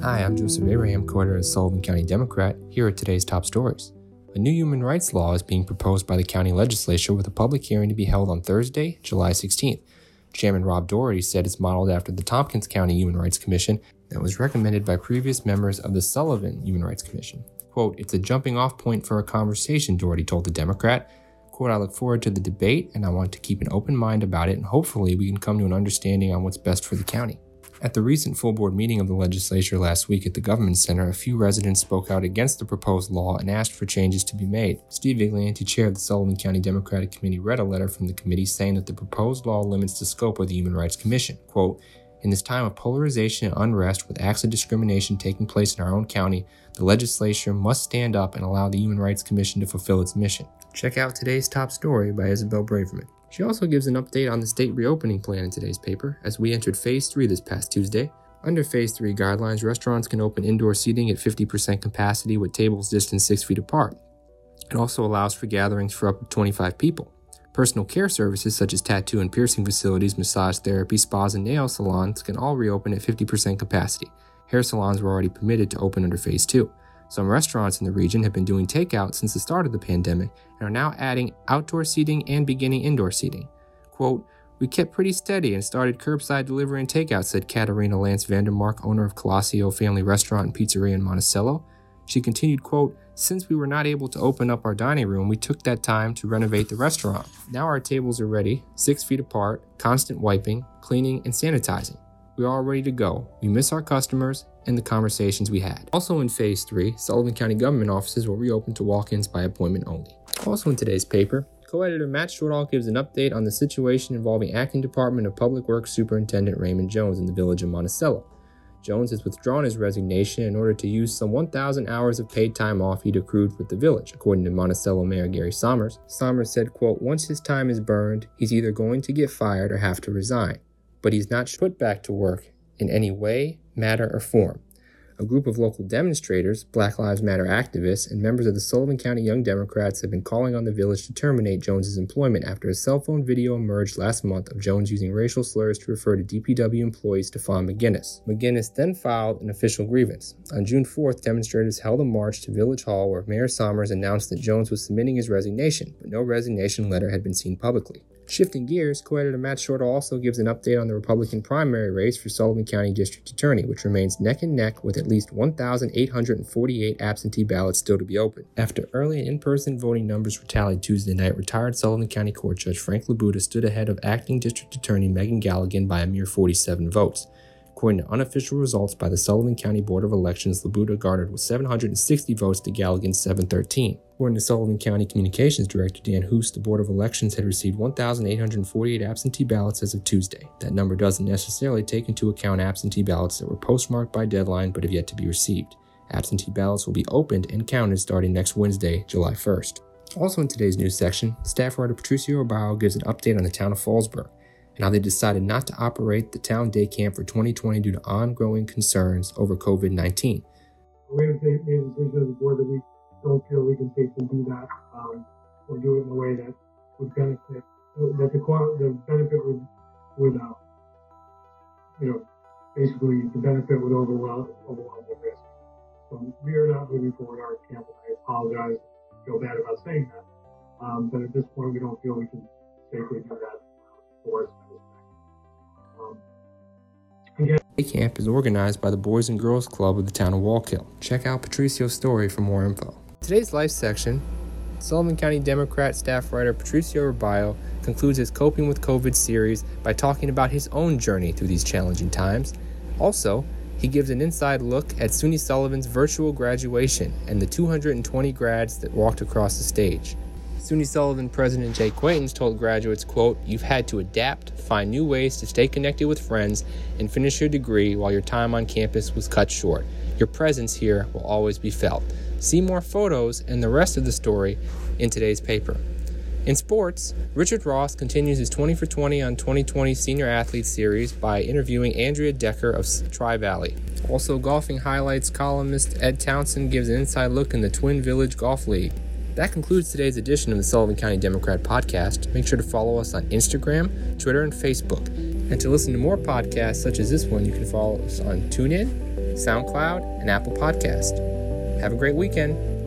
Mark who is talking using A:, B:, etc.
A: Hi, I'm Joseph Abraham, co-editor of Sullivan County Democrat. Here are today's top stories. A new human rights law is being proposed by the county legislature with a public hearing to be held on Thursday, July 16th. Chairman Rob Doherty said it's modeled after the Tompkins County Human Rights Commission that was recommended by previous members of the Sullivan Human Rights Commission. Quote, it's a jumping off point for a conversation, Doherty told the Democrat. Quote, I look forward to the debate and I want to keep an open mind about it and hopefully we can come to an understanding on what's best for the county. At the recent full board meeting of the legislature last week at the Government Center, a few residents spoke out against the proposed law and asked for changes to be made. Steve Viglianti, chair of the Sullivan County Democratic Committee, read a letter from the committee saying that the proposed law limits the scope of the Human Rights Commission. Quote, in this time of polarization and unrest, with acts of discrimination taking place in our own county, the legislature must stand up and allow the Human Rights Commission to fulfill its mission. Check out today's top story by Isabel Braverman. She also gives an update on the state reopening plan in today's paper, as we entered Phase 3 this past Tuesday. Under Phase 3 guidelines, restaurants can open indoor seating at 50% capacity with tables distanced 6 feet apart. It also allows for gatherings for up to 25 people. Personal care services such as tattoo and piercing facilities, massage therapy, spas, and nail salons can all reopen at 50% capacity. Hair salons were already permitted to open under Phase 2. Some restaurants in the region have been doing takeout since the start of the pandemic and are now adding outdoor seating and beginning indoor seating. Quote, we kept pretty steady and started curbside delivery and takeout, said Katarina Lance Vandermark, owner of Colassio Family Restaurant and Pizzeria in Monticello. She continued, quote, since we were not able to open up our dining room, we took that time to renovate the restaurant. Now our tables are ready, six feet apart, constant wiping, cleaning, and sanitizing. We're all ready to go. We miss our customers and the conversations we had. Also in Phase 3, Sullivan County government offices will reopen to walk ins by appointment only. Also in today's paper, co editor Matt Shortall gives an update on the situation involving Acting Department of Public Works Superintendent Raymond Jones in the village of Monticello. Jones has withdrawn his resignation in order to use some 1,000 hours of paid time off he'd accrued with the village, according to Monticello Mayor Gary Sommers. Sommers said, quote, Once his time is burned, he's either going to get fired or have to resign but he's not put back to work in any way, matter, or form. A group of local demonstrators, Black Lives Matter activists, and members of the Sullivan County Young Democrats have been calling on the village to terminate Jones's employment after a cell phone video emerged last month of Jones using racial slurs to refer to DPW employee Stefan McGinnis. McGinnis then filed an official grievance. On June 4th, demonstrators held a march to Village Hall where Mayor Sommers announced that Jones was submitting his resignation, but no resignation letter had been seen publicly. Shifting gears, co-editor Matt Shortall also gives an update on the Republican primary race for Sullivan County District Attorney, which remains neck and neck with at least 1,848 absentee ballots still to be opened. After early and in-person voting numbers were tallied Tuesday night, retired Sullivan County Court Judge Frank Labuda stood ahead of acting District Attorney Megan Galligan by a mere 47 votes. According to unofficial results by the Sullivan County Board of Elections, Labuda garnered with 760 votes to Galligan's 713. According to Sullivan County Communications Director Dan Hust, the Board of Elections had received 1,848 absentee ballots as of Tuesday. That number doesn't necessarily take into account absentee ballots that were postmarked by deadline but have yet to be received. Absentee ballots will be opened and counted starting next Wednesday, July 1st. Also in today's news section, staff writer Patricio Robayo gives an update on the town of Fallsburg and how they decided not to operate the town day camp for 2020 due to ongoing concerns over COVID 19.
B: We have made a decision as a board that we don't feel we can safely do that um, or do it in a way that would benefit, that the, the benefit would, would uh, you know, basically the benefit would overwhelm, overwhelm the risk. So we are not moving forward our camp. I apologize, feel bad about saying that. Um, but at this point, we don't feel we can safely do that for us.
A: Um, Camp is organized by the Boys and Girls Club of the town of Wallkill. Check out Patricio's story for more info. Today's life section, Sullivan County Democrat staff writer Patricio Robayo concludes his Coping with COVID series by talking about his own journey through these challenging times. Also, he gives an inside look at SUNY Sullivan's virtual graduation and the 220 grads that walked across the stage. SUNY Sullivan President Jay Quaintance told graduates, quote, You've had to adapt, find new ways to stay connected with friends, and finish your degree while your time on campus was cut short. Your presence here will always be felt. See more photos and the rest of the story in today's paper. In sports, Richard Ross continues his 20 for 20 on 2020 Senior Athletes series by interviewing Andrea Decker of Tri Valley. Also, golfing highlights columnist Ed Townsend gives an inside look in the Twin Village Golf League. That concludes today's edition of the Sullivan County Democrat podcast. Make sure to follow us on Instagram, Twitter, and Facebook. And to listen to more podcasts such as this one, you can follow us on TuneIn, SoundCloud, and Apple Podcast. Have a great weekend.